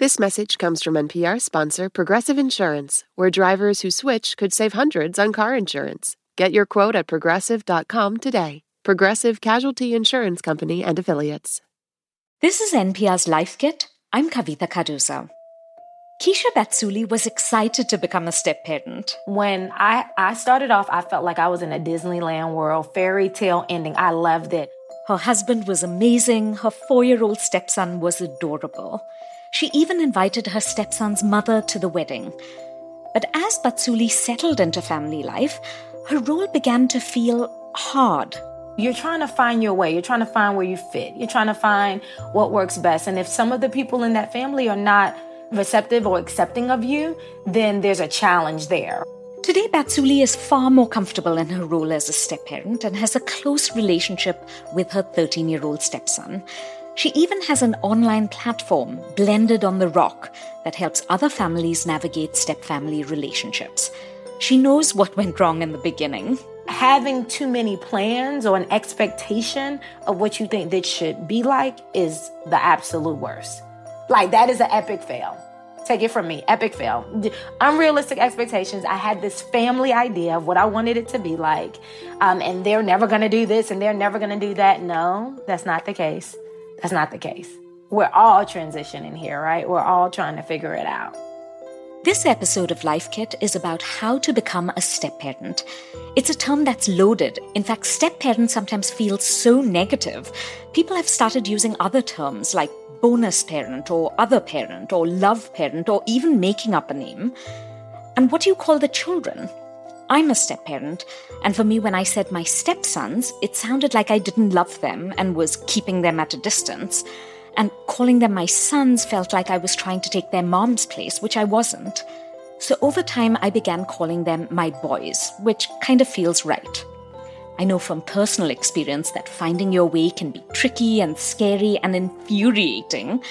This message comes from NPR sponsor Progressive Insurance, where drivers who switch could save hundreds on car insurance. Get your quote at progressive.com today. Progressive Casualty Insurance Company and Affiliates. This is NPR's Life Kit. I'm Kavitha Cardoza. Keisha Batsuli was excited to become a step parent. When I, I started off, I felt like I was in a Disneyland world, fairy tale ending. I loved it. Her husband was amazing. Her four year old stepson was adorable. She even invited her stepson's mother to the wedding. But as Batsuli settled into family life, her role began to feel hard. You're trying to find your way. You're trying to find where you fit. You're trying to find what works best. And if some of the people in that family are not receptive or accepting of you, then there's a challenge there. Today, Batsuli is far more comfortable in her role as a step parent and has a close relationship with her 13 year old stepson. She even has an online platform, Blended on the Rock, that helps other families navigate step family relationships. She knows what went wrong in the beginning. Having too many plans or an expectation of what you think this should be like is the absolute worst. Like, that is an epic fail. Take it from me, epic fail. Unrealistic expectations. I had this family idea of what I wanted it to be like, um, and they're never gonna do this and they're never gonna do that. No, that's not the case. That's not the case. We're all transitioning here, right? We're all trying to figure it out. This episode of Life Kit is about how to become a step parent. It's a term that's loaded. In fact, step parent sometimes feels so negative. People have started using other terms like bonus parent or other parent or love parent or even making up a name. And what do you call the children? I'm a step parent, and for me, when I said my stepsons, it sounded like I didn't love them and was keeping them at a distance. And calling them my sons felt like I was trying to take their mom's place, which I wasn't. So over time, I began calling them my boys, which kind of feels right. I know from personal experience that finding your way can be tricky and scary and infuriating.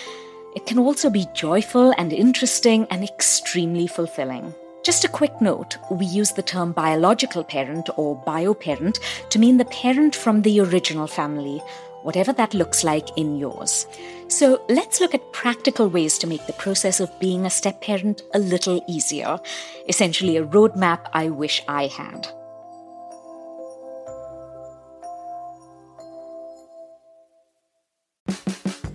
It can also be joyful and interesting and extremely fulfilling. Just a quick note we use the term biological parent or bio-parent to mean the parent from the original family, whatever that looks like in yours. So let's look at practical ways to make the process of being a step parent a little easier. Essentially, a roadmap I wish I had.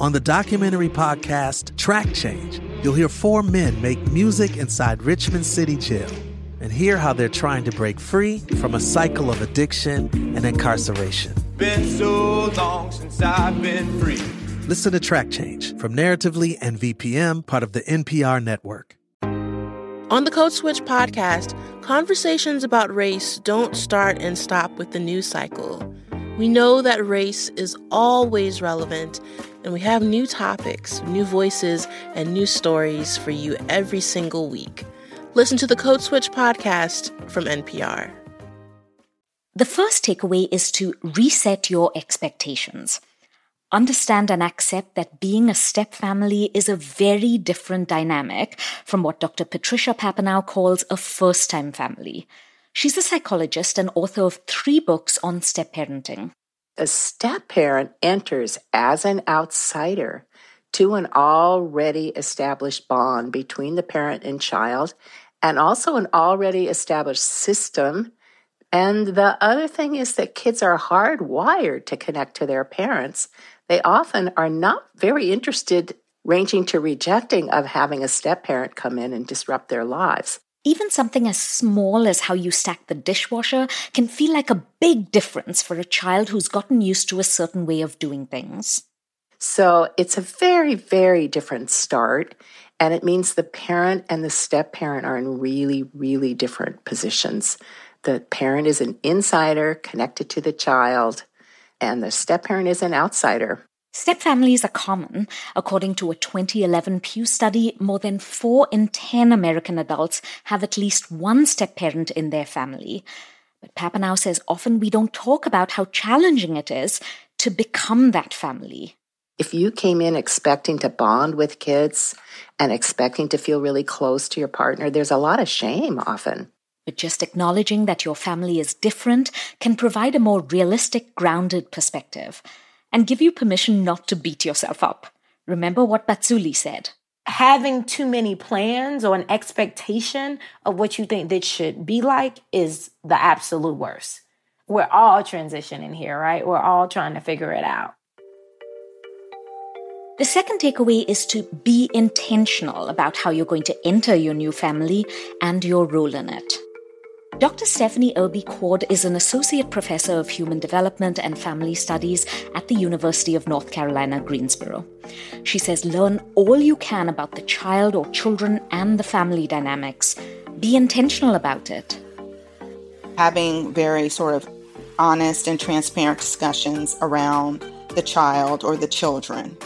On the documentary podcast Track Change, you'll hear four men make music inside Richmond City Jail and hear how they're trying to break free from a cycle of addiction and incarceration. Been so long since I've been free. Listen to Track Change from Narratively and VPM, part of the NPR network. On the Code Switch podcast, conversations about race don't start and stop with the news cycle. We know that race is always relevant and we have new topics, new voices, and new stories for you every single week. Listen to the Code Switch podcast from NPR. The first takeaway is to reset your expectations. Understand and accept that being a step family is a very different dynamic from what Dr. Patricia Papernow calls a first time family. She's a psychologist and author of three books on step parenting. A step parent enters as an outsider to an already established bond between the parent and child, and also an already established system. And the other thing is that kids are hardwired to connect to their parents. They often are not very interested, ranging to rejecting, of having a step parent come in and disrupt their lives. Even something as small as how you stack the dishwasher can feel like a big difference for a child who's gotten used to a certain way of doing things. So it's a very, very different start. And it means the parent and the step parent are in really, really different positions. The parent is an insider connected to the child, and the step parent is an outsider. Stepfamilies are common. According to a 2011 Pew study, more than 4 in 10 American adults have at least one stepparent in their family. But Papernow says often we don't talk about how challenging it is to become that family. If you came in expecting to bond with kids and expecting to feel really close to your partner, there's a lot of shame often. But just acknowledging that your family is different can provide a more realistic, grounded perspective and give you permission not to beat yourself up. Remember what Batsuli said. Having too many plans or an expectation of what you think this should be like is the absolute worst. We're all transitioning here, right? We're all trying to figure it out. The second takeaway is to be intentional about how you're going to enter your new family and your role in it. Dr. Stephanie Irby Coard is an associate professor of human development and family studies at the University of North Carolina, Greensboro. She says learn all you can about the child or children and the family dynamics. Be intentional about it. Having very sort of honest and transparent discussions around the child or the children,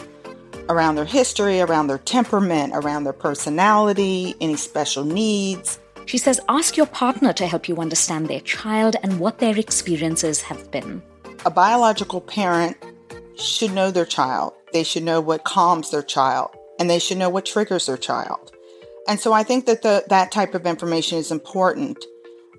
around their history, around their temperament, around their personality, any special needs she says ask your partner to help you understand their child and what their experiences have been. A biological parent should know their child. They should know what calms their child, and they should know what triggers their child. And so I think that the, that type of information is important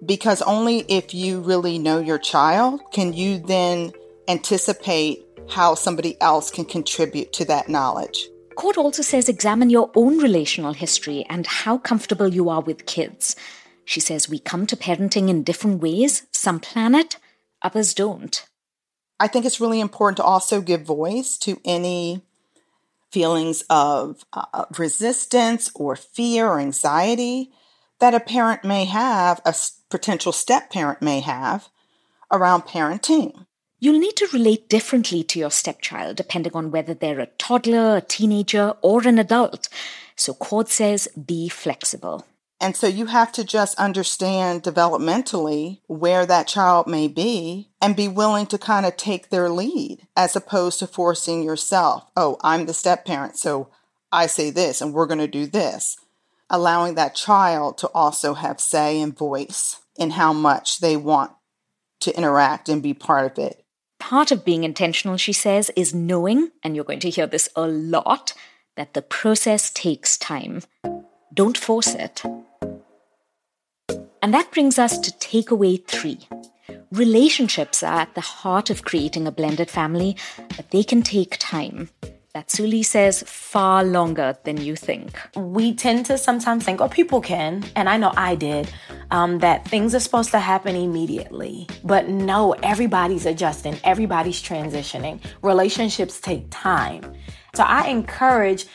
because only if you really know your child can you then anticipate how somebody else can contribute to that knowledge. Coard also says examine your own relational history and how comfortable you are with kids. She says we come to parenting in different ways. Some plan it, others don't. I think it's really important to also give voice to any feelings of uh, resistance or fear or anxiety that a parent may have, a potential step parent may have around parenting. You'll need to relate differently to your stepchild depending on whether they're a toddler, a teenager, or an adult. So Coard says be flexible. And so you have to just understand developmentally where that child may be and be willing to kind of take their lead as opposed to forcing yourself. Oh, I'm the step parent, so I say this and we're going to do this. Allowing that child to also have say and voice in how much they want to interact and be part of it. Part of being intentional, she says, is knowing, and you're going to hear this a lot, that the process takes time. Don't force it. And that brings us to takeaway three. Relationships are at the heart of creating a blended family, but they can take time. Batsuli says far longer than you think. We tend to sometimes think, or people can, and I know I did, um, that things are supposed to happen immediately. But no, everybody's adjusting, everybody's transitioning. Relationships take time. So I encourage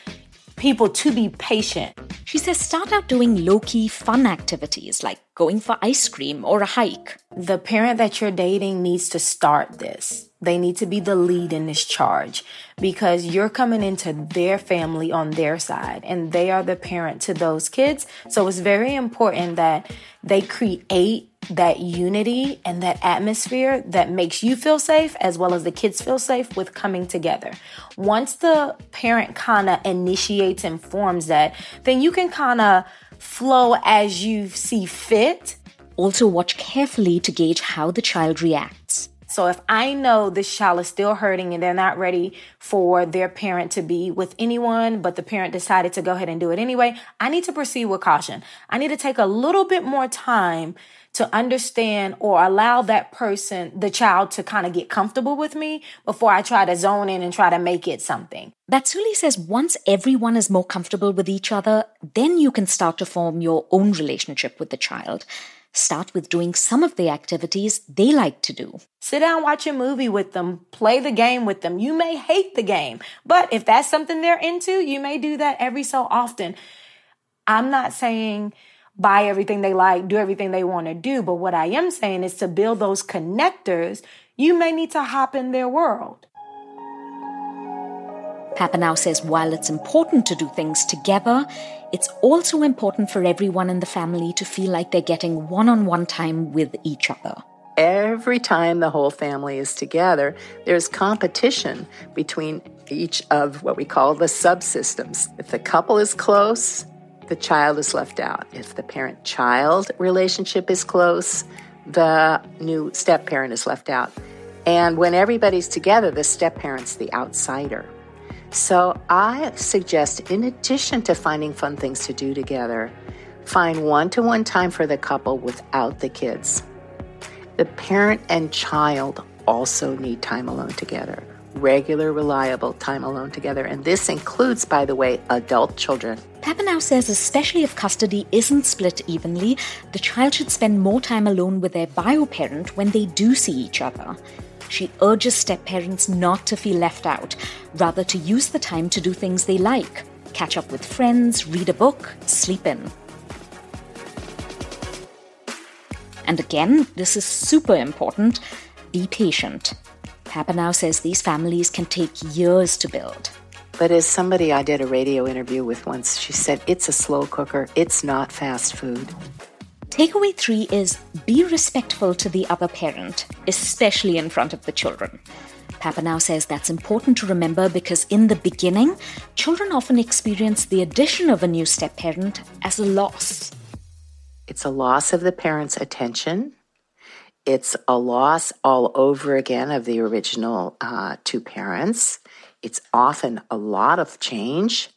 people to be patient. She says start out doing low key fun activities like going for ice cream or a hike. The parent that you're dating needs to start this. They need to be the lead in this charge because you're coming into their family on their side and they are the parent to those kids. So it's very important that they create that unity and that atmosphere that makes you feel safe as well as the kids feel safe with coming together. Once the parent kind of initiates and forms that, then you can kind of flow as you see fit. Also, watch carefully to gauge how the child reacts. So if I know this child is still hurting and they're not ready for their parent to be with anyone, but the parent decided to go ahead and do it anyway, I need to proceed with caution. I need to take a little bit more time to understand or allow that person, the child, to kind of get comfortable with me before I try to zone in and try to make it something. Batsuli says once everyone is more comfortable with each other, then you can start to form your own relationship with the child. Start with doing some of the activities they like to do. Sit down, watch a movie with them, play the game with them. You may hate the game, but if that's something they're into, you may do that every so often. I'm not saying buy everything they like, do everything they want to do, but what I am saying is to build those connectors, you may need to hop in their world. Papernow says while it's important to do things together, it's also important for everyone in the family to feel like they're getting one on one time with each other. Every time the whole family is together, there's competition between each of what we call the subsystems. If the couple is close, the child is left out. If the parent child relationship is close, the new step parent is left out. And when everybody's together, the step parent's the outsider. So I suggest, in addition to finding fun things to do together, find one to one time for the couple without the kids. The parent and child also need time alone together regular, reliable time alone together. And this includes, by the way, adult children. Papernow says, especially if custody isn't split evenly, the child should spend more time alone with their bio parent when they do see each other. She urges step parents not to feel left out, rather, to use the time to do things they like catch up with friends, read a book, sleep in. And again, this is super important be patient. Papernow says these families can take years to build. But as somebody I did a radio interview with once, she said, it's a slow cooker, it's not fast food. Takeaway three is be respectful to the other parent, especially in front of the children. Papernow says that's important to remember because in the beginning, children often experience the addition of a new step parent as a loss. It's a loss of the parent's attention, it's a loss all over again of the original uh, two parents. It's often a lot of change.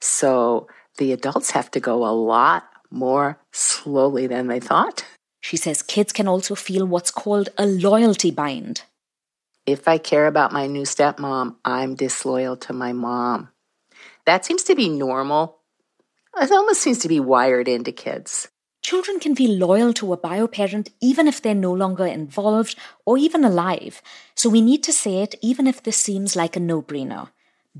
So the adults have to go a lot more slowly than they thought. She says kids can also feel what's called a loyalty bind. If I care about my new stepmom, I'm disloyal to my mom. That seems to be normal. It almost seems to be wired into kids. Children can feel loyal to a bio parent even if they're no longer involved or even alive. So we need to say it even if this seems like a no brainer.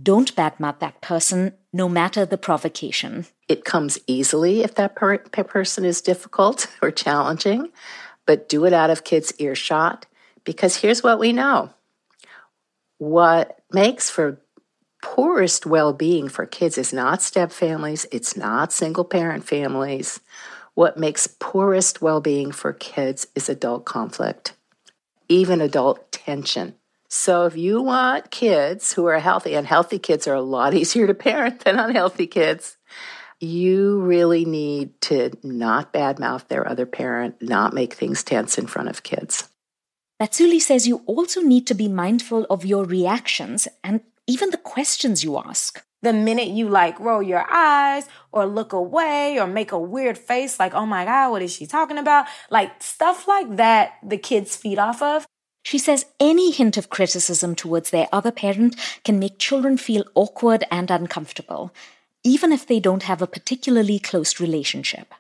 Don't badmouth that person, no matter the provocation. It comes easily if that per- person is difficult or challenging, but do it out of kids' earshot because here's what we know what makes for poorest well being for kids is not step families, it's not single parent families. What makes poorest well being for kids is adult conflict, even adult tension. So if you want kids who are healthy, and healthy kids are a lot easier to parent than unhealthy kids, you really need to not badmouth their other parent, not make things tense in front of kids. Batsuli says you also need to be mindful of your reactions and even the questions you ask. The minute you like roll your eyes or look away or make a weird face, like, oh my God, what is she talking about? Like stuff like that, the kids feed off of. She says any hint of criticism towards their other parent can make children feel awkward and uncomfortable, even if they don't have a particularly close relationship.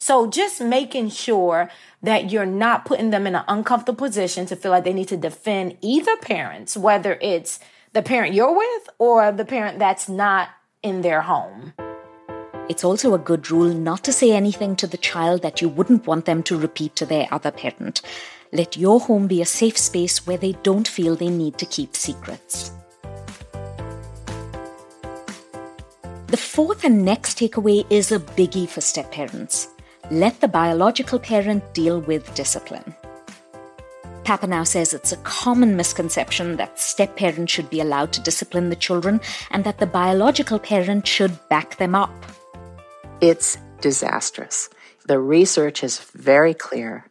So just making sure that you're not putting them in an uncomfortable position to feel like they need to defend either parents, whether it's the parent you're with or the parent that's not in their home. It's also a good rule not to say anything to the child that you wouldn't want them to repeat to their other parent. Let your home be a safe space where they don't feel they need to keep secrets. The fourth and next takeaway is a biggie for step parents. Let the biological parent deal with discipline. Papernow says it's a common misconception that step parents should be allowed to discipline the children and that the biological parent should back them up. It's disastrous. The research is very clear.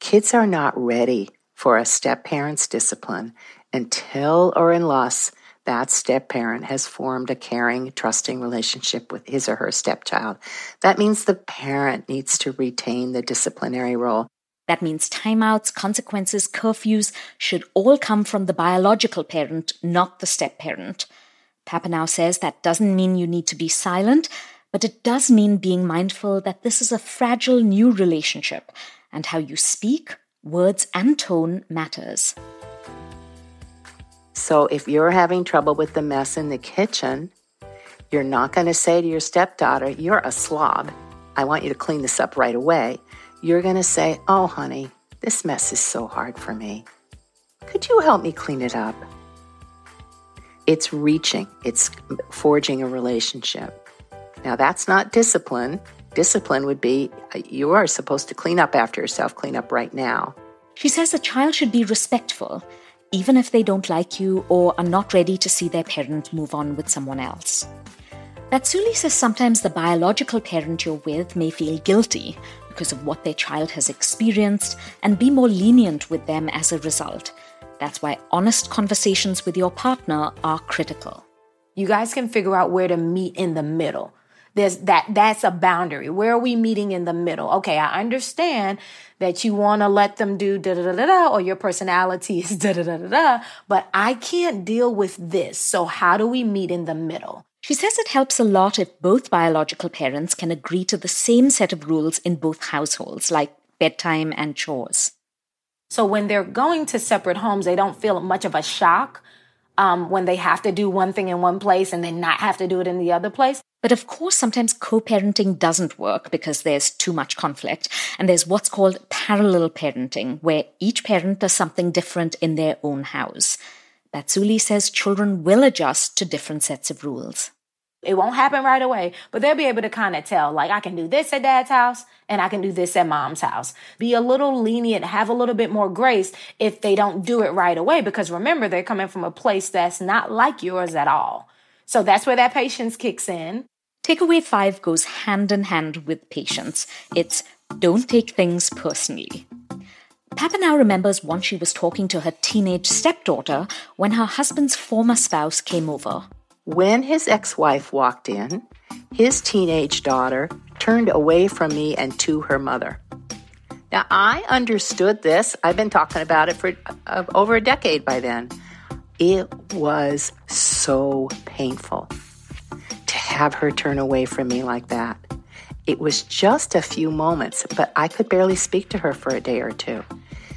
Kids are not ready for a step parent's discipline until or unless that step parent has formed a caring, trusting relationship with his or her stepchild. That means the parent needs to retain the disciplinary role that means timeouts, consequences, curfews should all come from the biological parent, not the step parent. Papernow says that doesn't mean you need to be silent, but it does mean being mindful that this is a fragile new relationship and how you speak, words, and tone matters. So if you're having trouble with the mess in the kitchen, you're not going to say to your stepdaughter, You're a slob. I want you to clean this up right away you're going to say, Oh, honey, this mess is so hard for me. Could you help me clean it up? It's reaching, it's forging a relationship. Now, that's not discipline. Discipline would be uh, you are supposed to clean up after yourself, clean up right now. She says a child should be respectful. even if they don't like you or are not ready to see their parent move on with someone else. Batsuli says sometimes the biological parent you're with may feel guilty because of what their child has experienced and be more lenient with them as a result. That's why honest conversations with your partner are critical. You guys can figure out where to meet in the middle. There's that that's a boundary. Where are we meeting in the middle? Okay, I understand that you want to let them do da da da da da or your personality is da da da da da, but I can't deal with this. So how do we meet in the middle? She says it helps a lot if both biological parents can agree to the same set of rules in both households, like bedtime and chores. So when they're going to separate homes, they don't feel much of a shock um, when they have to do one thing in one place and then not have to do it in the other place. But of course, sometimes co parenting doesn't work because there's too much conflict. And there's what's called parallel parenting, where each parent does something different in their own house. Batsuli says children will adjust to different sets of rules. It won't happen right away, but they'll be able to kind of tell, like, I can do this at dad's house and I can do this at mom's house. Be a little lenient, have a little bit more grace if they don't do it right away, because remember, they're coming from a place that's not like yours at all. So that's where that patience kicks in. Takeaway five goes hand in hand with patience. It's don't take things personally. Papernow remembers once she was talking to her teenage stepdaughter when her husband's former spouse came over. When his ex wife walked in, his teenage daughter turned away from me and to her mother. Now, I understood this. I've been talking about it for uh, over a decade by then. It was so painful have her turn away from me like that. It was just a few moments, but I could barely speak to her for a day or two.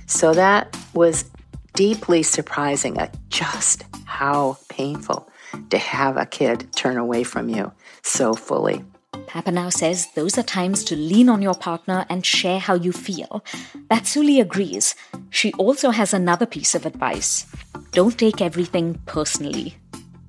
So that was deeply surprising at just how painful to have a kid turn away from you so fully. Papernow says those are times to lean on your partner and share how you feel. Batsuli agrees. She also has another piece of advice don't take everything personally.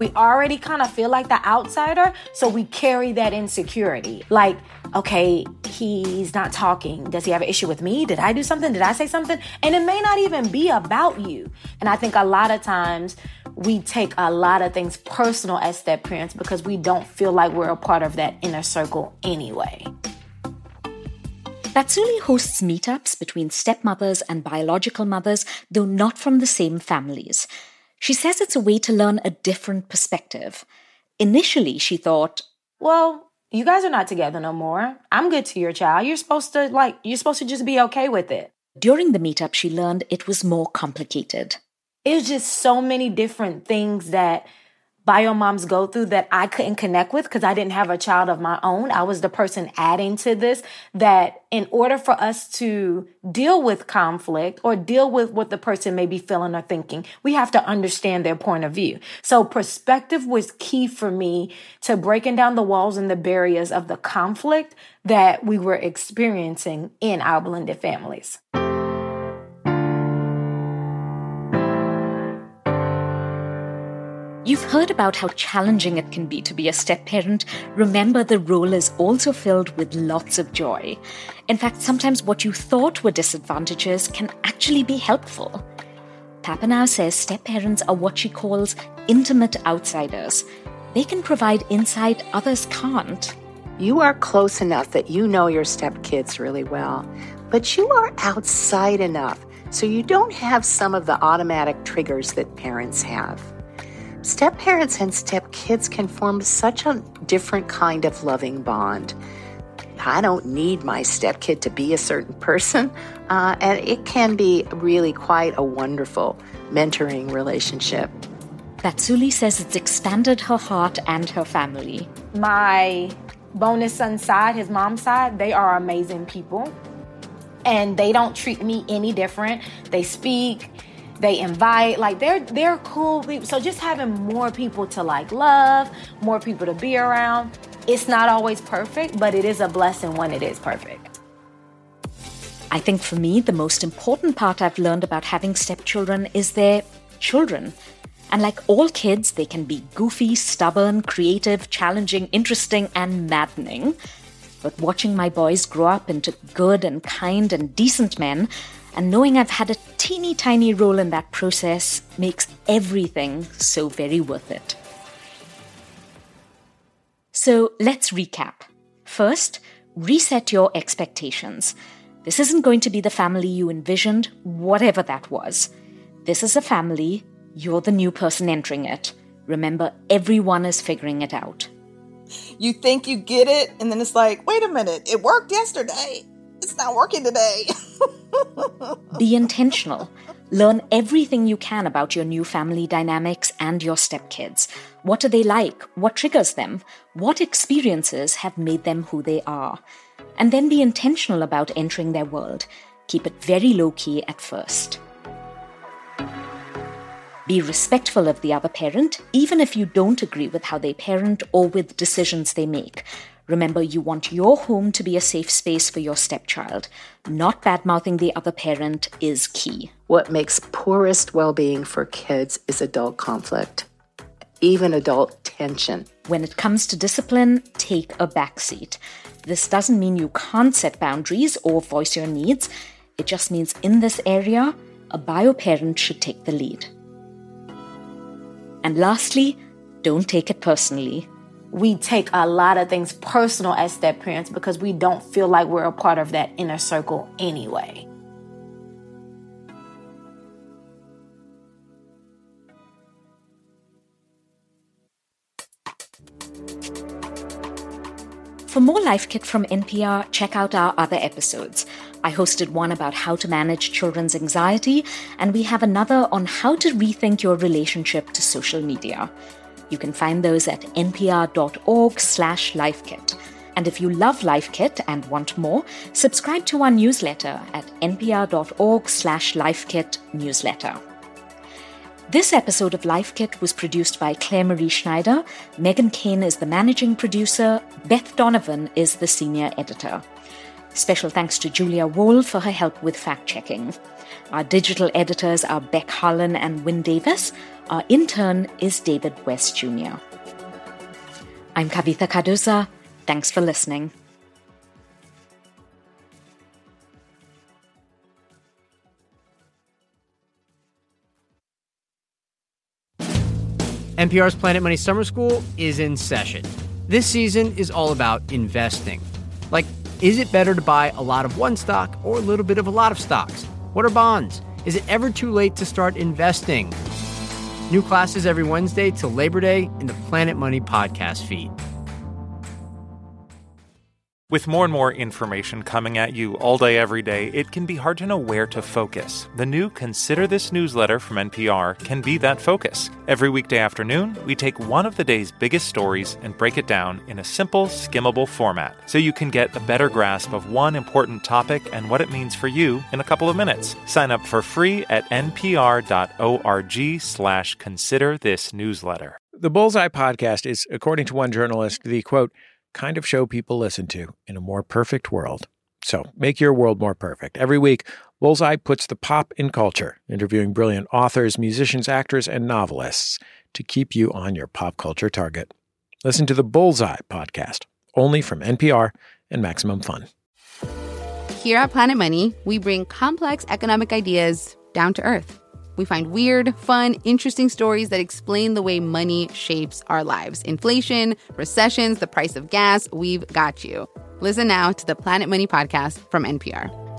We already kind of feel like the outsider, so we carry that insecurity. Like, okay, he's not talking. Does he have an issue with me? Did I do something? Did I say something? And it may not even be about you. And I think a lot of times we take a lot of things personal as step parents because we don't feel like we're a part of that inner circle anyway. Batsuli hosts meetups between stepmothers and biological mothers, though not from the same families. She says it's a way to learn a different perspective. Initially, she thought, Well, you guys are not together no more. I'm good to your child. You're supposed to, like, you're supposed to just be okay with it. During the meetup, she learned it was more complicated. It's just so many different things that bio moms go through that I couldn't connect with because I didn't have a child of my own. I was the person adding to this that in order for us to deal with conflict or deal with what the person may be feeling or thinking, we have to understand their point of view. So perspective was key for me to breaking down the walls and the barriers of the conflict that we were experiencing in our blended families. You've heard about how challenging it can be to be a step parent. Remember, the role is also filled with lots of joy. In fact, sometimes what you thought were disadvantages can actually be helpful. Papernow says step parents are what she calls intimate outsiders. They can provide insight others can't. You are close enough that you know your stepkids really well, but you are outside enough so you don't have some of the automatic triggers that parents have. Step parents and step kids can form such a different kind of loving bond. I don't need my stepkid to be a certain person, uh, and it can be really quite a wonderful mentoring relationship. Batsuli says it's expanded her heart and her family. My bonus son side, his mom's side, they are amazing people. And they don't treat me any different. They speak, they invite like they're they're cool people so just having more people to like love more people to be around it's not always perfect but it is a blessing when it is perfect. I think for me the most important part i've learned about having stepchildren is their children. And like all kids they can be goofy stubborn creative challenging interesting and maddening. But watching my boys grow up into good and kind and decent men And knowing I've had a teeny tiny role in that process makes everything so very worth it. So let's recap. First, reset your expectations. This isn't going to be the family you envisioned, whatever that was. This is a family, you're the new person entering it. Remember, everyone is figuring it out. You think you get it, and then it's like, wait a minute, it worked yesterday. It's not working today. Be intentional. Learn everything you can about your new family dynamics and your stepkids. What do they like? What triggers them? What experiences have made them who they are? And then be intentional about entering their world. Keep it very low key at first. Be respectful of the other parent, even if you don't agree with how they parent or with decisions they make. Remember, you want your home to be a safe space for your stepchild. Not bad mouthing the other parent is key. What makes poorest well being for kids is adult conflict, even adult tension. When it comes to discipline, take a backseat. This doesn't mean you can't set boundaries or voice your needs. It just means in this area, a bio parent should take the lead. And lastly, don't take it personally. We take a lot of things personal as step parents because we don't feel like we're a part of that inner circle anyway. For more Life Kit from NPR, check out our other episodes. I hosted one about how to manage children's anxiety, and we have another on how to rethink your relationship to social media. You can find those at npr.org slash lifekit. And if you love LifeKit and want more, subscribe to our newsletter at npr.org slash lifekit newsletter. This episode of Life Kit was produced by Claire Marie Schneider. Megan Kane is the managing producer. Beth Donovan is the senior editor. Special thanks to Julia Wall for her help with fact checking. Our digital editors are Beck Harlan and Wynne Davis. Our intern is David West Jr. I'm Kavitha Cardoza. Thanks for listening. NPR's Planet Money Summer School is in session. This season is all about investing. Like, is it better to buy a lot of one stock or a little bit of a lot of stocks? What are bonds? Is it ever too late to start investing? New classes every Wednesday till Labor Day in the Planet Money podcast feed. With more and more information coming at you all day, every day, it can be hard to know where to focus. The new Consider This newsletter from NPR can be that focus. Every weekday afternoon, we take one of the day's biggest stories and break it down in a simple, skimmable format so you can get a better grasp of one important topic and what it means for you in a couple of minutes. Sign up for free at npr.org slash consider this newsletter. The Bullseye podcast is, according to one journalist, the quote, kind of show people listen to in a more perfect world. So make your world more perfect. Every week, Bullseye puts the pop in culture, interviewing brilliant authors, musicians, actors, and novelists to keep you on your pop culture target. Listen to the Bullseye podcast, only from NPR and Maximum Fun. Here at Planet Money, we bring complex economic ideas down to earth. We find weird, fun, interesting stories that explain the way money shapes our lives. Inflation, recessions, the price of gas, we've got you. Listen now to the Planet Money podcast from NPR.